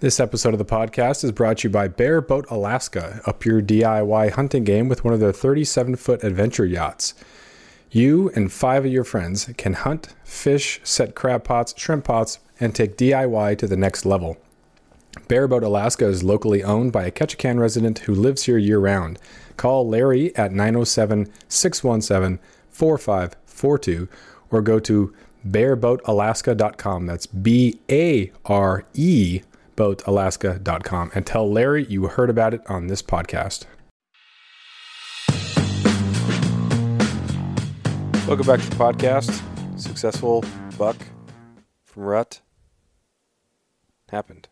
This episode of the podcast is brought to you by Bare Boat Alaska, up your DIY hunting game with one of their 37 foot adventure yachts. You and five of your friends can hunt, fish, set crab pots, shrimp pots, and take DIY to the next level. Bare Boat Alaska is locally owned by a Ketchikan resident who lives here year round. Call Larry at 907 617 4542 or go to bareboatalaska.com. That's B A R E boatalaska.com and tell Larry you heard about it on this podcast. Welcome back to the podcast. Successful buck from Rut happened.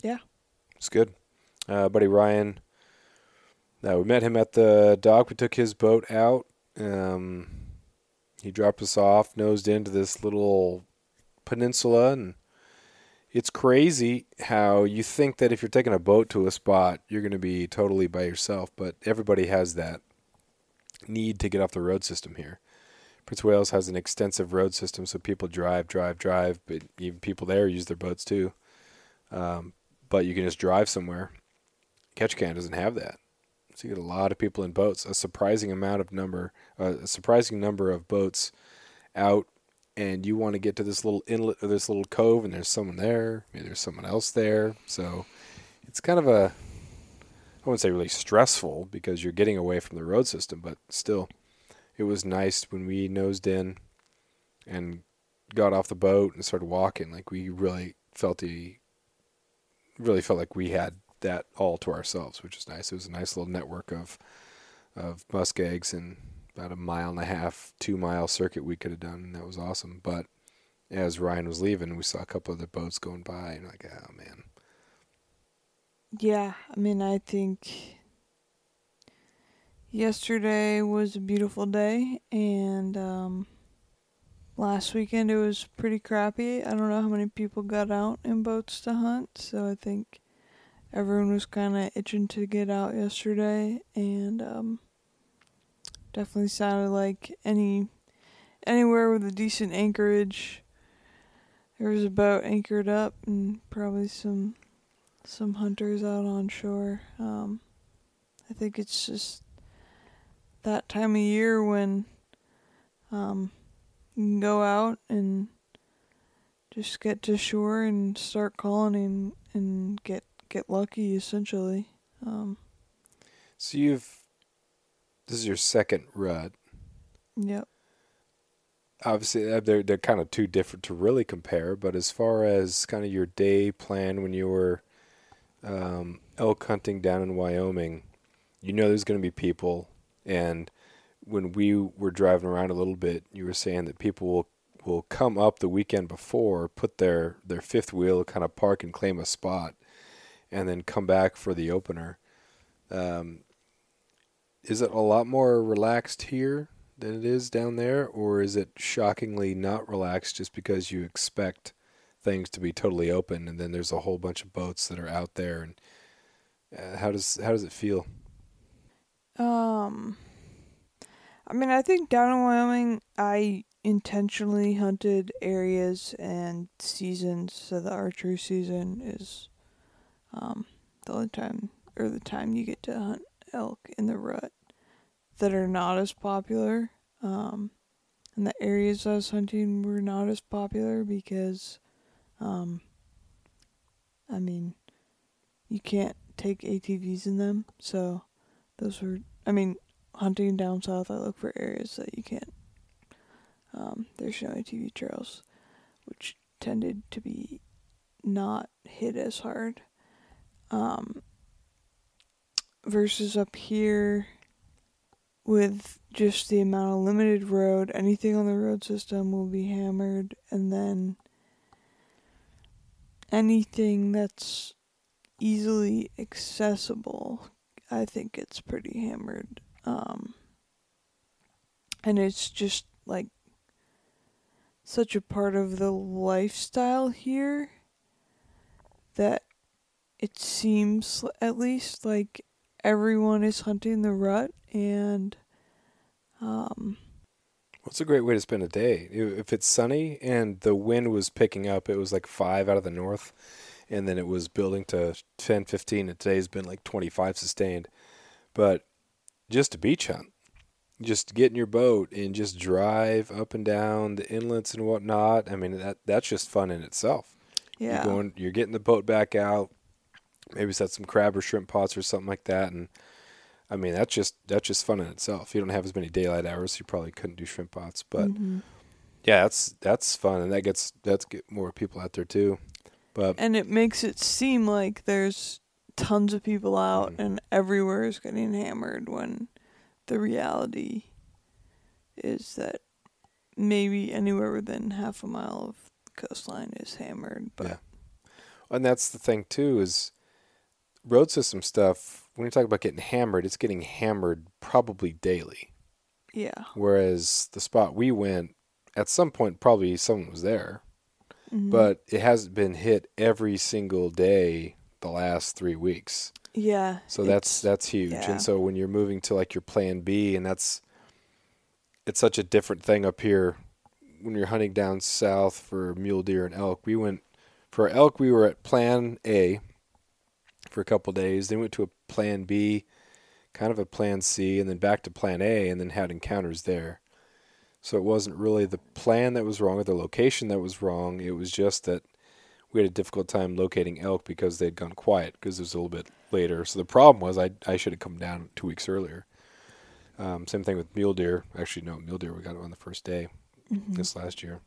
Yeah. It's good. Uh, buddy Ryan, uh, we met him at the dock. We took his boat out. Um, he dropped us off, nosed into this little peninsula and it's crazy how you think that if you're taking a boat to a spot, you're going to be totally by yourself, but everybody has that need to get off the road system here. Prince Wales has an extensive road system, so people drive, drive, drive, but even people there use their boats too. Um, but you can just drive somewhere. Ketchikan doesn't have that, so you get a lot of people in boats. A surprising amount of number, uh, a surprising number of boats out and you want to get to this little inlet or this little cove and there's someone there, maybe there's someone else there. So it's kind of a I wouldn't say really stressful because you're getting away from the road system, but still it was nice when we nosed in and got off the boat and started walking. Like we really felt the really felt like we had that all to ourselves, which is nice. It was a nice little network of of muskegs and about a mile and a half, two mile circuit we could have done, and that was awesome. But as Ryan was leaving, we saw a couple of the boats going by, and like, oh man. Yeah, I mean, I think yesterday was a beautiful day, and um, last weekend it was pretty crappy. I don't know how many people got out in boats to hunt, so I think everyone was kind of itching to get out yesterday, and um, Definitely sounded like any anywhere with a decent anchorage. There was a boat anchored up and probably some some hunters out on shore. Um, I think it's just that time of year when um, you can go out and just get to shore and start calling and, and get get lucky essentially. Um, so you've this is your second rut. Yep. Obviously, uh, they're they're kind of too different to really compare. But as far as kind of your day plan when you were um, elk hunting down in Wyoming, you know there's going to be people. And when we were driving around a little bit, you were saying that people will will come up the weekend before, put their their fifth wheel, kind of park and claim a spot, and then come back for the opener. Um, is it a lot more relaxed here than it is down there, or is it shockingly not relaxed just because you expect things to be totally open, and then there's a whole bunch of boats that are out there, and uh, how does how does it feel? Um, I mean, I think down in Wyoming, I intentionally hunted areas and seasons, so the archery season is um the only time or the time you get to hunt elk in the rut that are not as popular. Um, and the areas I was hunting were not as popular because, um, I mean, you can't take ATVs in them. So those were, I mean, hunting down south, I look for areas that you can't. Um, there's no ATV trails, which tended to be not hit as hard. Um, versus up here with just the amount of limited road, anything on the road system will be hammered, and then anything that's easily accessible, I think it's pretty hammered. Um, and it's just like such a part of the lifestyle here that it seems at least like everyone is hunting the rut and um Well, a great way to spend a day. If it's sunny and the wind was picking up, it was like five out of the north, and then it was building to 10, 15, and today's been like 25 sustained. But just a beach hunt, just get in your boat and just drive up and down the inlets and whatnot. I mean, that that's just fun in itself. yeah. You're going, you're getting the boat back out, maybe set some crab or shrimp pots or something like that, and I mean that's just that's just fun in itself. You don't have as many daylight hours, you probably couldn't do shrimp pots, but Mhm. yeah, that's that's fun, and that gets that's get more people out there too. But and it makes it seem like there's tons of people out Mhm. and everywhere is getting hammered when the reality is that maybe anywhere within half a mile of the coastline is hammered but Yeah. and that's the thing too is road system stuff. When you talk about getting hammered, it's getting hammered probably daily. yeah, Whereas the spot we went, at some point, probably someone was there. Mhm. but it hasn't been hit every single day the last three weeks. yeah So that's that's huge. yeah. And so when you're moving to like your plan B, and that's it's such a different thing up here. When you're hunting down south for mule deer and elk, we went for elk. We were at Plan A for a couple days. Then went to a Plan B, kind of a Plan C, and then back to Plan A, and then had encounters there. So it wasn't really the plan that was wrong or the location that was wrong. It was just that we had a difficult time locating elk because they'd gone quiet because it was a little bit later. So the problem was I I should have come down two weeks earlier. Um, same thing with mule deer. Actually, no, mule deer we got it on the first day Mhm. this last year.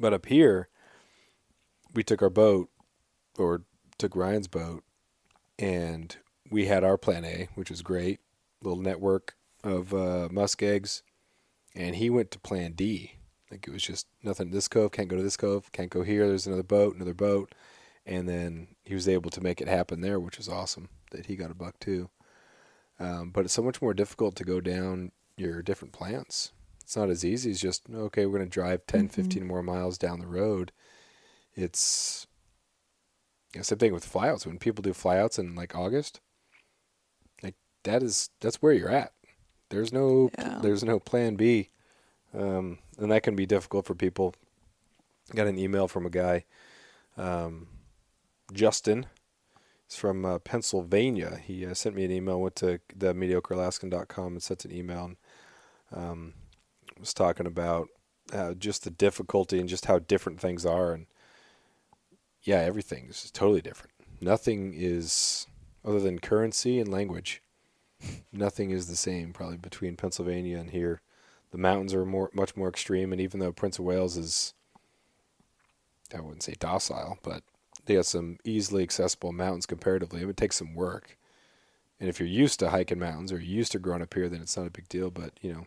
But up here, we took our boat, or took Ryan's boat, and we had our plan A, which was great, little network of uh, muskegs, and he went to plan D. Like it was just nothing. This cove can't go to this cove, can't go here. There's another boat, another boat, and then he was able to make it happen there, which was awesome. That he got a buck too. Um, but it's so much more difficult to go down your different plants. It's not as easy as just okay, we're going to drive 10, Mhm. 15 more miles down the road. It's same thing with flyouts. When people do flyouts in like August, like that is that's where you're at. There's no Yeah. there's no plan B, um, and that can be difficult for people. Got an email from a guy, um, Justin. He's from uh, Pennsylvania. He uh, sent me an email. Went to the mediocrealaskan.com and sent an email. And, um, was talking about uh, just the difficulty and just how different things are, and yeah, everything is totally different. Nothing is other than currency and language. Nothing is the same probably between Pennsylvania and here. The mountains are more much more extreme, and even though Prince of Wales is, I wouldn't say docile, but they got some easily accessible mountains comparatively. It would take some work, and if you're used to hiking mountains or used to growing up here, then it's not a big deal. But you know,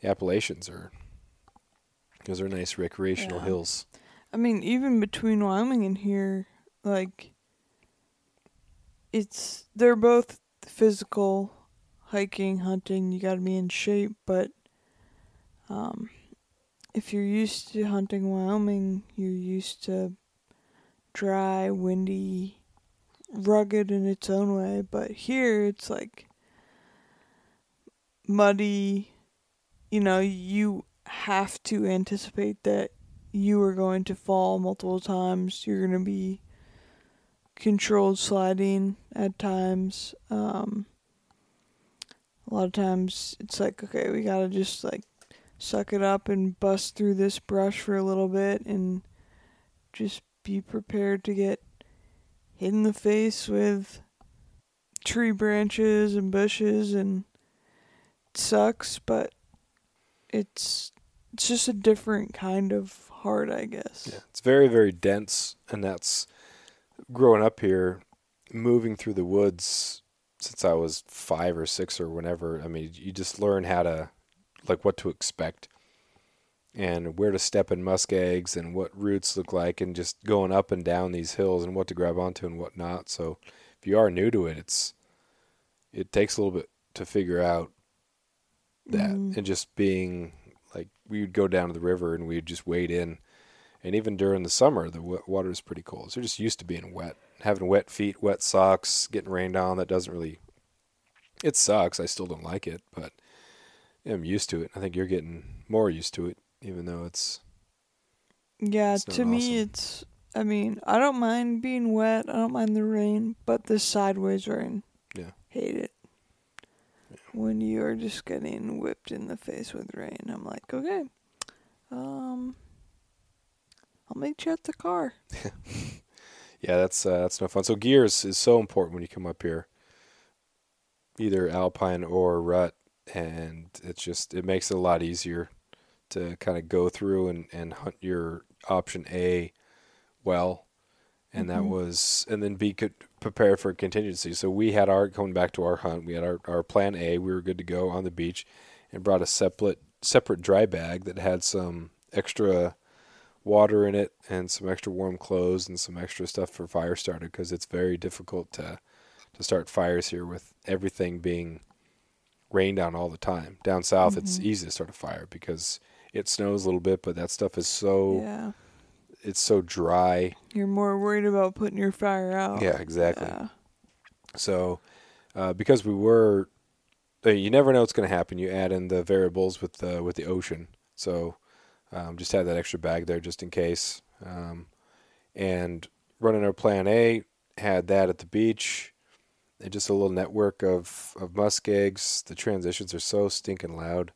the Appalachians are those are nice recreational Yeah. hills. I mean, even between Wyoming and here, like, it's they're both physical, hiking, hunting. You got to be in shape, but um, if you're used to hunting Wyoming, you're used to dry, windy, rugged in its own way. But here, it's like muddy. You know, you have to anticipate that you are going to fall multiple times. You're going to be controlled sliding at times. Um, a lot of times it's like, okay, we got to just like suck it up and bust through this brush for a little bit and just be prepared to get hit in the face with tree branches and bushes and it sucks, but it's it's just a different kind of hard, I guess. Yeah, it's very very dense, and that's growing up here, moving through the woods since I was five or six or whenever. I mean, you just learn how to like what to expect, and where to step in muskegs and what roots look like and just going up and down these hills and what to grab onto and what not. So if you are new to it, it's it takes a little bit to figure out that Mhm. and just being we would go down to the river and we'd just wade in and even during the summer the wa- water is pretty cold so just used to being wet having wet feet wet socks getting rained on that doesn't really it sucks i still don't like it but i'm used to it i think you're getting more used to it even though it's Yeah, It's to me, it's. I mean, I don't mind being wet. I don't mind the rain, but the sideways rain. Yeah. Hate it. When you are just getting whipped in the face with rain, I'm like, okay, um, I'll meet you at the car. yeah that's uh, that's no fun so gears is so important when you come up here either alpine or rut and it's just it makes it a lot easier to kind of go through and, and hunt your option A well and that Mhm. was and then be good, prepared for contingency so we had our going back to our hunt we had our, our plan A we were good to go on the beach and brought a separate separate dry bag that had some extra water in it and some extra warm clothes and some extra stuff for fire starter because it's very difficult to to start fires here with everything being rained on all the time. Down south, it's Mhm. easy to start a fire because it snows a little bit, but that stuff is so Yeah. It's so dry. You're more worried about putting your fire out. Yeah, exactly. Yeah. So, uh, because we were, uh, you never know what's going to happen. You add in the variables with the with the ocean. So, um, just had that extra bag there just in case. Um, and running our plan A had that at the beach, and just a little network of of muskegs. The transitions are so stinking loud.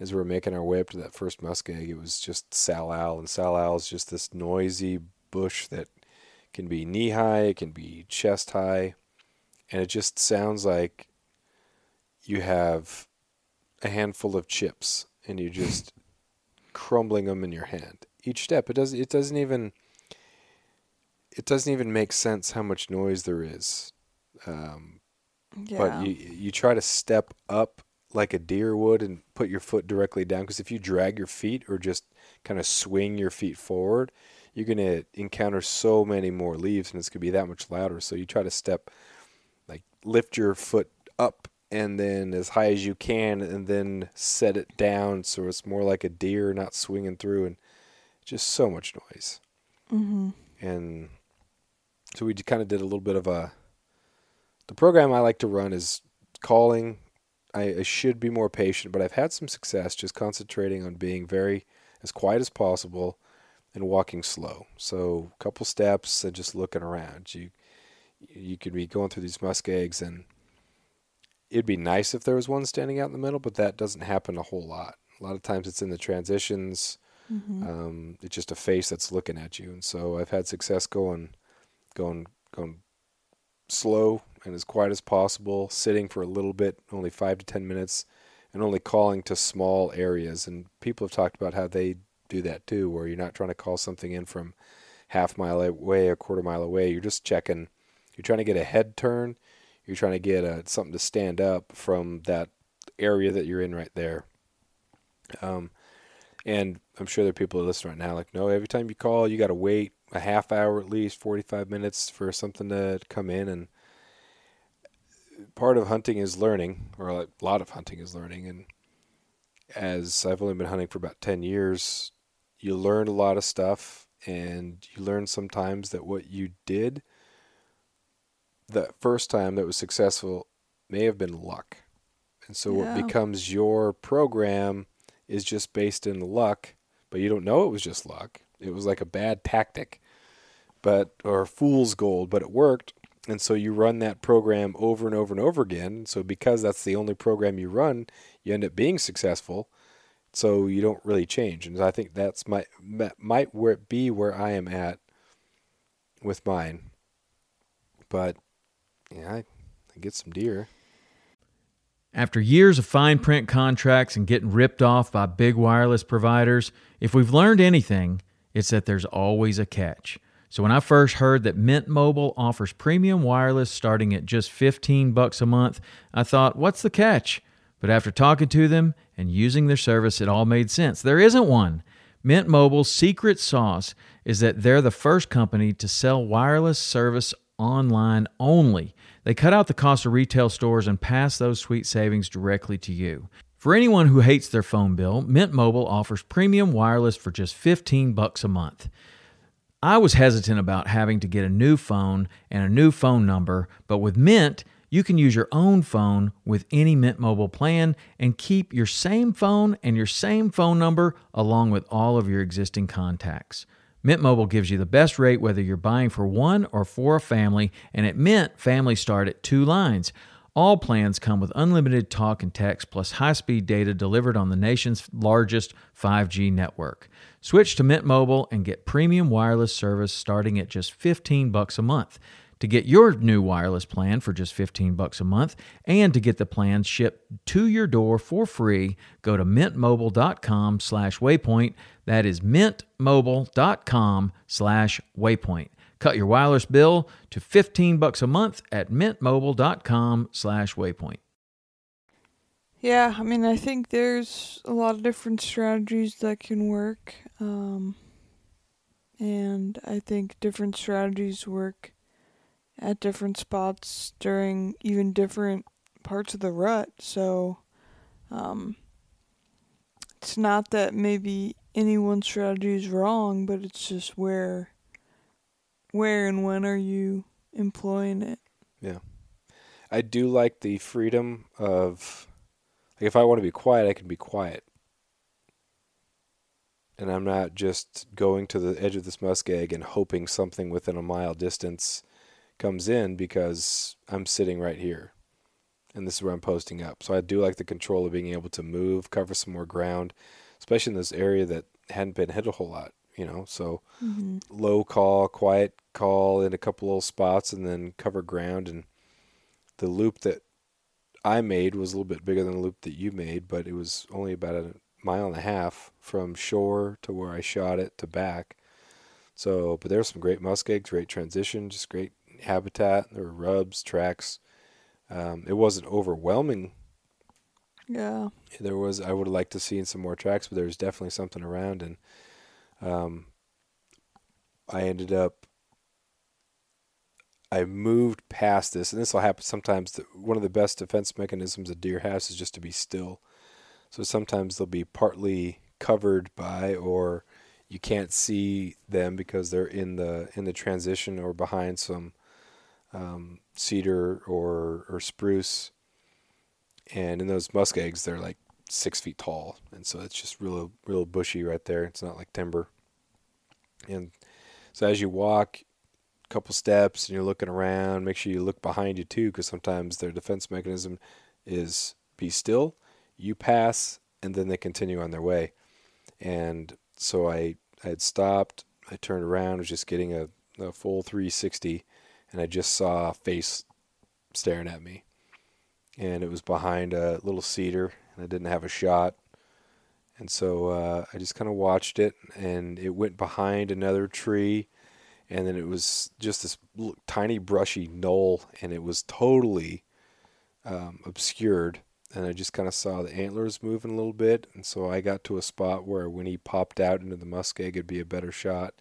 As we were making our way up to that first muskeg, it was just salal, and salal is just this noisy bush that can be knee high, it can be chest high, and it just sounds like you have a handful of chips and you're just crumbling them in your hand. Each step, it doesn't. It doesn't even. It doesn't even make sense how much noise there is. Um, Yeah. but you you try to step up like a deer would and put your foot directly down because if you drag your feet or just kind of swing your feet forward, you're going to encounter so many more leaves and it's going to be that much louder. So you try to step like lift your foot up and then as high as you can and then set it down so it's more like a deer not swinging through and just so much noise mm-hmm. and so we kind of did a little bit of a the program i like to run is calling I, I should be more patient but i've had some success just concentrating on being very as quiet as possible and walking slow. So a couple steps and just looking around. You you could be going through these muskegs and it'd be nice if there was one standing out in the middle but that doesn't happen a whole lot. A lot of times it's in the transitions Mm-hmm. um, it's just a face that's looking at you, and so I've had success going, going, going slow and as quiet as possible, sitting for a little bit, only five to ten minutes, and only calling to small areas. And people have talked about how they do that too, where you're not trying to call something in from half mile away, a quarter mile away. You're just checking. You're trying to get a head turn. You're trying to get a, something to stand up from that area that you're in right there. Um, and I'm sure there are people that listen right now like, no, every time you call, you got to wait a half hour at least, 45 minutes for something to come in. And part of hunting is learning, or a lot of hunting is learning. And as I've only been hunting for about 10 years, you learn a lot of stuff. And you learn sometimes that what you did the first time that was successful may have been luck. And so what becomes your program is just based in luck, but you don't know it was just luck. It was like a bad tactic, but or fool's gold, but it worked. And so you run that program over and over and over again. So because that's the only program you run, you end up being successful. So you don't really change. And I think that's my that might where be where I am at with mine. But yeah, I, I get some deer. After years of fine print contracts and getting ripped off by big wireless providers, if we've learned anything, it's that there's always a catch. So when I first heard that Mint Mobile offers premium wireless starting at just 15 bucks a month, I thought, what's the catch? But after talking to them and using their service, it all made sense. There isn't one. Mint Mobile's secret sauce is that they're the first company to sell wireless service online only. They cut out the cost of retail stores and pass those sweet savings directly to you. For anyone who hates their phone bill, Mint Mobile offers premium wireless for just 15 bucks a month. I was hesitant about having to get a new phone and a new phone number, but with Mint, you can use your own phone with any Mint Mobile plan and keep your same phone and your same phone number along with all of your existing contacts. Mint Mobile gives you the best rate whether you're buying for one or for a family, and at Mint, families start at two lines. All plans come with unlimited talk and text plus high-speed data delivered on the nation's largest 5G network. Switch to Mint Mobile and get premium wireless service starting at just 15 bucks a month. To get your new wireless plan for just 15 bucks a month and to get the plan shipped to your door for free, go to mintmobile.com slash waypoint. That is mintmobile.com slash waypoint. Cut your wireless bill to 15 bucks a month at mintmobile.com slash waypoint. Yeah, I mean, I think there's a lot of different strategies that can work. Um, and I think different strategies work at different spots during even different parts of the rut. So um, it's not that maybe any one strategy is wrong, but it's just where where and when are you employing it? Yeah. I do like the freedom of like if I want to be quiet, I can be quiet. And I'm not just going to the edge of this muskeg and hoping something within a mile distance comes in because I'm sitting right here. And this is where I'm posting up. So I do like the control of being able to move, cover some more ground, especially in this area that hadn't been hit a whole lot, you know. So Mm-hmm. low call, quiet call in a couple little spots and then cover ground and the loop that I made was a little bit bigger than the loop that you made, but it was only about a mile and a half from shore to where I shot it to back. So, but there were some great muskegs, great transition, just great habitat. There were rubs, tracks. Um, it wasn't overwhelming. Yeah. There was I would have liked to see some more tracks, but there was definitely something around, and um, I ended up. I moved past this, and this will happen sometimes. One of the best defense mechanisms a deer has is just to be still. So sometimes they'll be partly covered by, or you can't see them because they're in the in the transition or behind some um, cedar or or spruce. And in those muskegs, they're like six feet tall, and so it's just real real bushy right there. It's not like timber. And so as you walk, a couple steps, and you're looking around, make sure you look behind you too, because sometimes their defense mechanism is be still, you pass, and then they continue on their way. And so I I had stopped. I turned around, was just getting a, a full 360, and I just saw a face staring at me. And it was behind a little cedar, and I didn't have a shot. And so uh, I just kind of watched it, and it went behind another tree, and then it was just this tiny brushy knoll, and it was totally um, obscured. And I just kind of saw the antlers moving a little bit, and so I got to a spot where when he popped out into the muskeg, it'd be a better shot.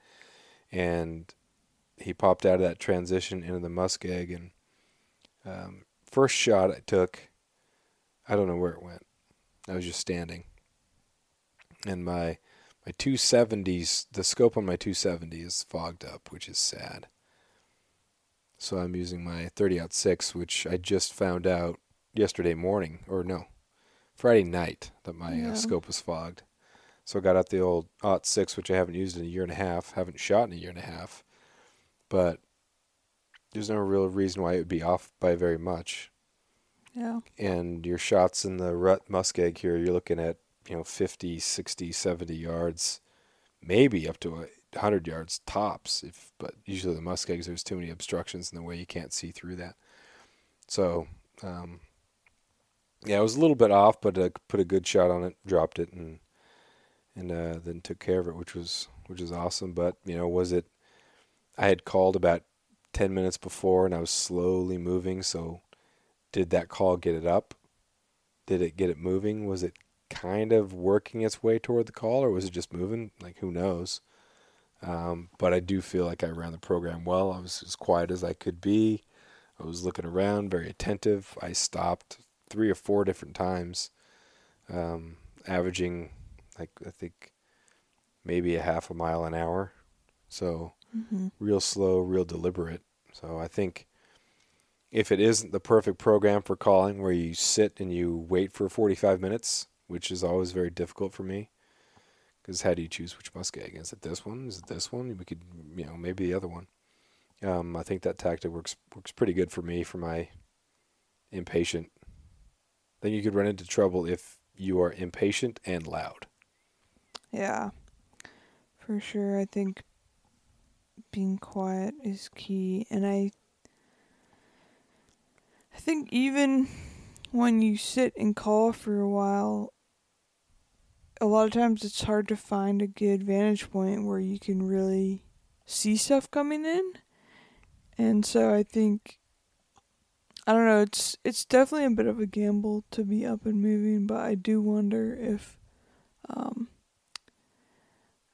And he popped out of that transition into the muskeg, and um, first shot I took, I don't know where it went. I was just standing, and my my 270s, the scope on my 270 is fogged up, which is sad. So I'm using my 30 aught six, which I just found out yesterday morning, or no, Friday night that my Yeah. uh, scope was fogged. So I got out the old aught six, which I haven't used in a year and a half, haven't shot in a year and a half, but there's no real reason why it would be off by very much Yeah. and your shots in the rut muskeg here you're looking at you know 50 60 70 yards maybe up to a 100 yards tops if but usually the muskegs there's too many obstructions in the way you can't see through that so um, yeah it was a little bit off but I put a good shot on it dropped it and and uh, then took care of it which was which was awesome but you know was it I had called about 10 minutes before and I was slowly moving so did that call get it up? Did it get it moving? Was it kind of working its way toward the call, or was it just moving? Like who knows? Um, but I do feel like I ran the program well. I was as quiet as I could be. I was looking around, very attentive. I stopped three or four different times, um, averaging like I think maybe a half a mile an hour. So Mm-hmm. real slow, real deliberate. So I think if it isn't the perfect program for calling where you sit and you wait for 45 minutes, which is always very difficult for me, because how do you choose which muskeg? Is it this one? Is it this one? We could, you know, maybe the other one. Um, I think that tactic works works pretty good for me for my impatient. Then you could run into trouble if you are impatient and loud. Yeah, for sure. I think being quiet is key, and I, I think even when you sit and call for a while, a lot of times it's hard to find a good vantage point where you can really see stuff coming in, and so I think. I don't know. It's it's definitely a bit of a gamble to be up and moving, but I do wonder if um,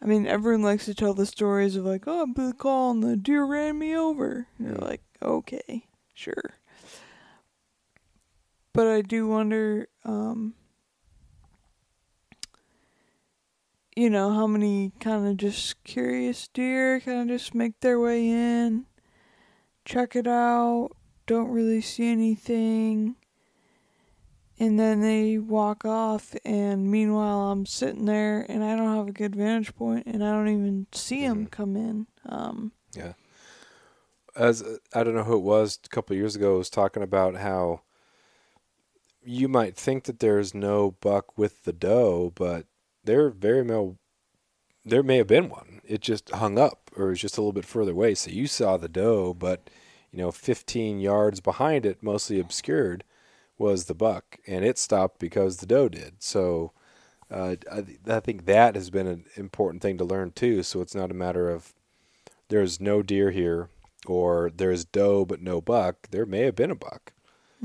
I mean, everyone likes to tell the stories of like, oh, I blew the call and the deer ran me over. And you're like, okay, sure. But I do wonder, um, you know, how many kind of just curious deer kind of just make their way in, check it out, don't really see anything and then they walk off and meanwhile i'm sitting there and i don't have a good vantage point and i don't even see them Mhm. come in um yeah. as I don't know who it was a couple of years ago was talking about how you might think that there's no buck with the doe, but there very well there may have been one. It just hung up or was just a little bit further away. So you saw the doe, but you know, 15 yards behind it, mostly obscured, was the buck, and it stopped because the doe did. So uh, I, I think that has been an important thing to learn too. So it's not a matter of there's no deer here or there's doe but no buck. There may have been a buck.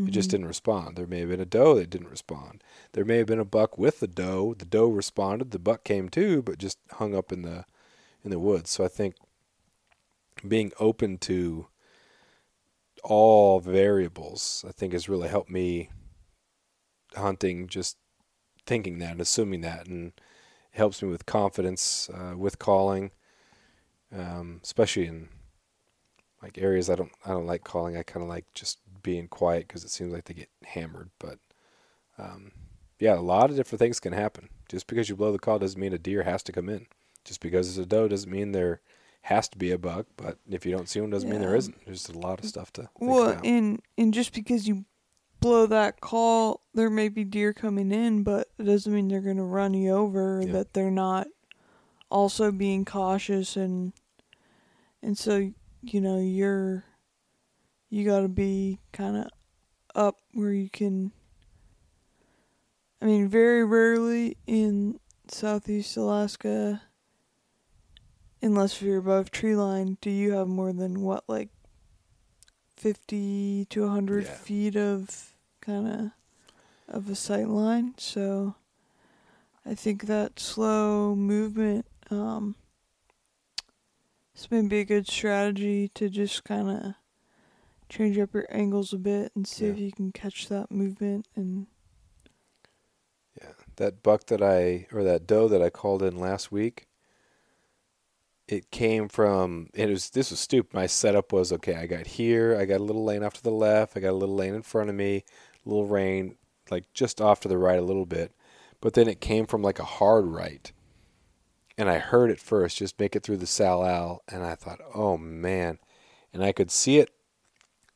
It just didn't respond. There may have been a doe that didn't respond. There may have been a buck with the doe. The doe responded. The buck came too, but just hung up in the in the woods. So I think being open to all variables, I think, has really helped me hunting. Just thinking that and assuming that, and it helps me with confidence uh, with calling, um, especially in like areas I don't I don't like calling. I kind of like just being quiet because it seems like they get hammered. But um, yeah, a lot of different things can happen. Just because you blow the call doesn't mean a deer has to come in. Just because it's a doe doesn't mean there has to be a buck. But if you don't see one, doesn't mean there Yeah. isn't. There's a lot of stuff to well about. and and just because you blow that call there may be deer coming in but it doesn't mean they're going to run you over Yeah. that they're not also being cautious and and so you know you're you got to be kind of up where you can I mean very rarely in southeast Alaska unless you're above tree line do you have more than what like 50 to 100 Yeah. feet of kind of of a sight line so I think that slow movement um this may be a good strategy to just kind of change up your angles a bit and see if you can catch that movement and Yeah, that buck that I or that doe that I called in last week. It came from it was this was stupid. My setup was okay. I got here. I got a little lane off to the left. I got a little lane in front of me. A little rain like just off to the right a little bit, but then it came from like a hard right. And I heard it first, just make it through the salal, and I thought, oh man, and I could see it,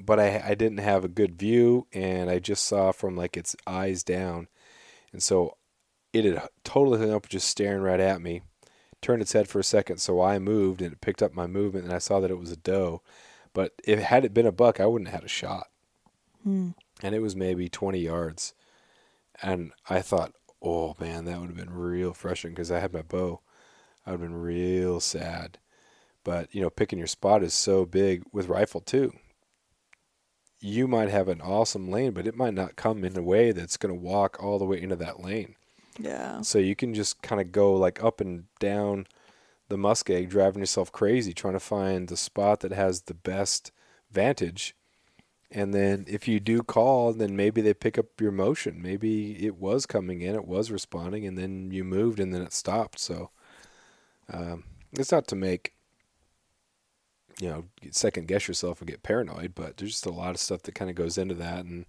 but I I didn't have a good view, and I just saw from like its eyes down, and so it had totally hung up, just staring right at me. Turned its head for a second, so I moved and it picked up my movement, and I saw that it was a doe. But if had it been a buck, I wouldn't have had a shot. hmm, And it was maybe 20 yards. And I thought, oh man, that would have been real frustrating because I had my bow. I would have been real sad. But, you know, picking your spot is so big with rifle too. You might have an awesome lane, but it might not come in a way that's going to walk all the way into that lane. Yeah. So you can just kind of go like up and down the muskeg, driving yourself crazy, trying to find the spot that has the best vantage. And then if you do call, then maybe they pick up your motion. Maybe it was coming in, it was responding, and then you moved and then it stopped. So um, it's not to make you know second guess yourself and get paranoid, but there's just a lot of stuff that kind of goes into that, and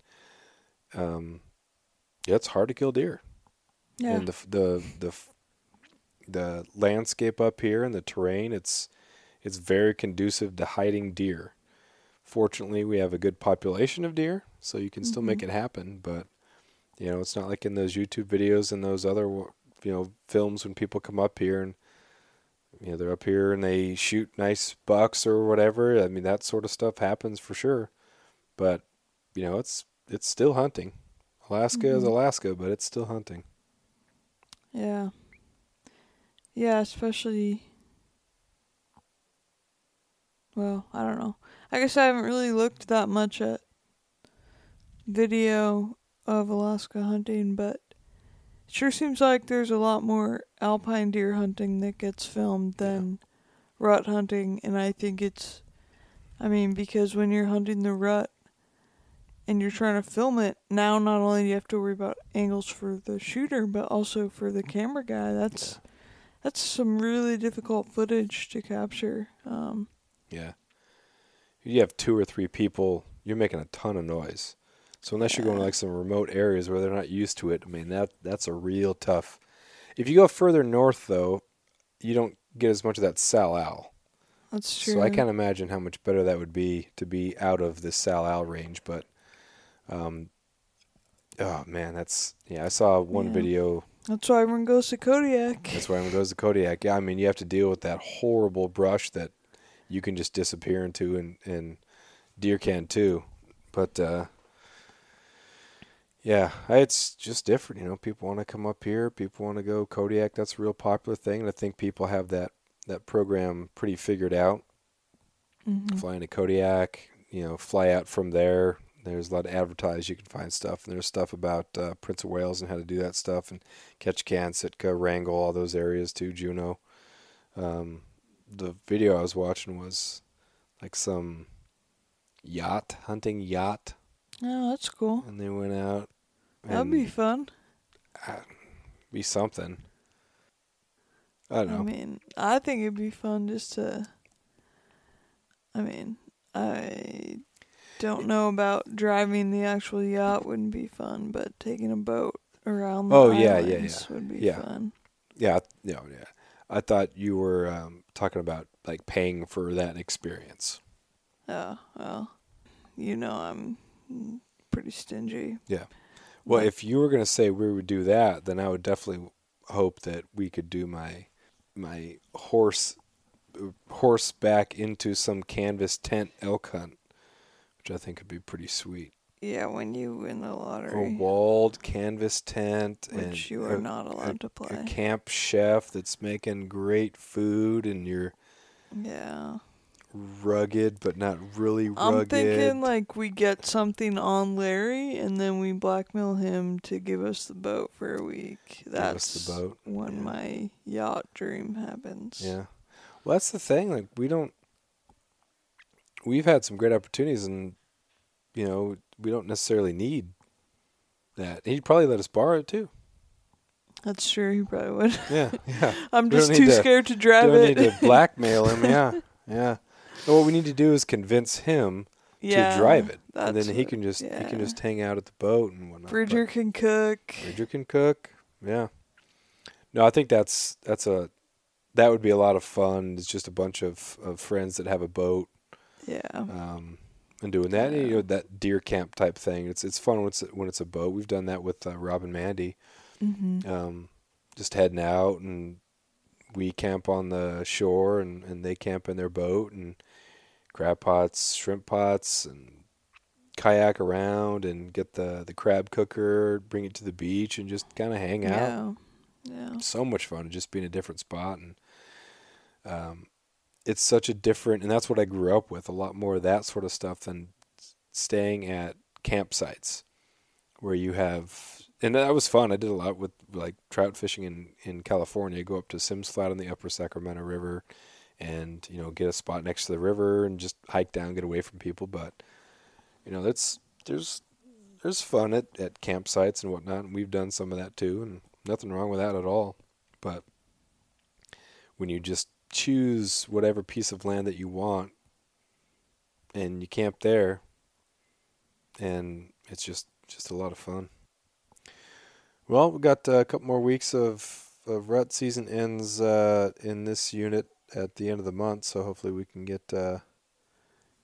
um, yeah, it's hard to kill deer Yeah. and the the the the landscape up here and the terrain it's it's very conducive to hiding deer. Fortunately, we have a good population of deer, so you can still make it happen. But you know, it's not like in those YouTube videos and those other you know films when people come up here and you know they're up here and they shoot nice bucks or whatever. I mean, that sort of stuff happens for sure. But you know, it's it's still hunting. Alaska is mm-hmm. Alaska, but it's still hunting. Yeah. Yeah, especially. Well, I don't know. I guess I haven't really looked that much at video of Alaska hunting, but sure seems like there's a lot more alpine deer hunting that gets filmed than rut hunting, and I think it's. I mean, because when you're hunting the rut and you're trying to film it, now not only do you have to worry about angles for the shooter, but also for the camera guy. That's that's some really difficult footage to capture. Um, Yeah. You have two or three people, you're making a ton of noise. So unless you're going to like some remote areas where they're not used to it, I mean that that's a real tough. If you go further north though, you don't get as much of that salal. that's true. So I can't imagine how much better that would be to be out of this salal range, but um oh man, that's yeah, I saw one Yeah. video That's why everyone goes to Kodiak. That's why everyone goes to Kodiak. Yeah, I mean, you have to deal with that horrible brush that you can just disappear into, and, and deer can too. But uh, yeah, it's just different. You know, people want to come up here. People want to go Kodiak. That's a real popular thing, and I think people have that that program pretty figured out. Mhm. Flying to Kodiak, you know, fly out from there. There's a lot of advertised. You can find stuff, and there's stuff about uh, Prince of Wales and how to do that stuff, and catch Ketchikan, Sitka, Wrangell, all those areas too. Juneau. Um, the video I was watching was like some yacht hunting yacht, Oh, that's cool. and they went out. That'd be fun. be something. I don't know. I mean, I think it'd be fun just to. I mean, I don't know about driving the actual yacht wouldn't be fun, but taking a boat around the Oh, yeah, yeah, yeah. would be Yeah. fun. yeah, you know, yeah. I thought you were um, talking about like paying for that experience. Oh, well, you know I'm pretty stingy. Yeah. Well, But- if you were going to say we would do that, then I would definitely hope that we could do my my horse horse back into some canvas tent elk hunt, which I think would be pretty sweet. Yeah, when you win the lottery. A walled canvas tent and which you are a- not allowed to play. a camp chef that's making great food and you're Yeah. Rugged but not really rugged. I'm thinking like we get something on Larry and then we blackmail him to give us the boat for a week. us the That's boat, when yeah. my yacht dream happens. Yeah. Well, that's the thing. Like, we don't. We've had some great opportunities, and you know, we don't necessarily need that. He'd probably let us borrow it too. That's true. He probably would. Yeah, yeah. I'm just too to- scared to drive don't it. need to blackmail him. Yeah, yeah. And what we need to do is convince him yeah, to drive it, and then he can just he yeah. can just hang out at the boat and whatnot. Bridger can cook. But Bridger can cook. Yeah. No, I think that's that's a that would be a lot of fun. It's just a bunch of, of friends that have a boat Yeah. um, and doing that. You know, that deer camp type thing. It's it's fun when it's when it's a boat. We've done that with uh, Rob and Mandy. hmm Um, just heading out and we camp on the shore and, and they camp in their boat and crab pots, shrimp pots, and kayak around and get the the crab cooker, bring it to the beach and just kind of hang out Yeah. Yeah. so much fun just being a different spot and um, it's such a different and that's what I grew up with a lot more of that sort of stuff than staying at campsites where you have and that was fun. I did a lot with like trout fishing in in California. Go up to Sims Flat on the Upper Sacramento River, and you know get a spot next to the river and just hike down, get away from people. But you know that's there's there's fun at at campsites and whatnot. And we've done some of that too, and nothing wrong with that at all. But when you just choose whatever piece of land that you want and you camp there and it's just just a lot of fun well we've got uh, a couple more weeks of, of rut season ends uh, in this unit at the end of the month so hopefully we can get uh,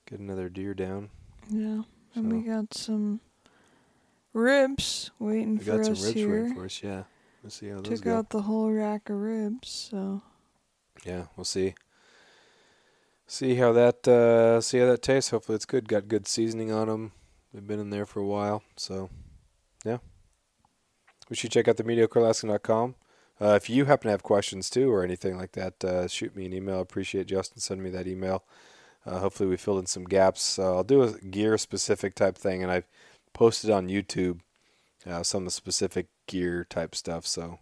get another deer down Yeah, and we got some ribs waiting we for us We got some ribs here. waiting for us yeah we'll see how those go. Took out the whole rack of ribs, so yeah, we'll see. See how that uh, see how that tastes. Hopefully, it's good. Got good seasoning on them. They've been in there for a while, so. We should check out the mediocrealaskan.com. Uh, if you happen to have questions too or anything like that, uh, shoot me an email. Appreciate Justin sending me that email. Uh, hopefully, we filled in some gaps. I'll do a gear specific type thing, and I've posted on YouTube uh, some of the specific gear type stuff. So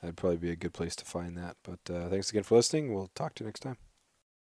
that'd probably be a good place to find that. But uh, thanks again for listening. We'll talk to you next time.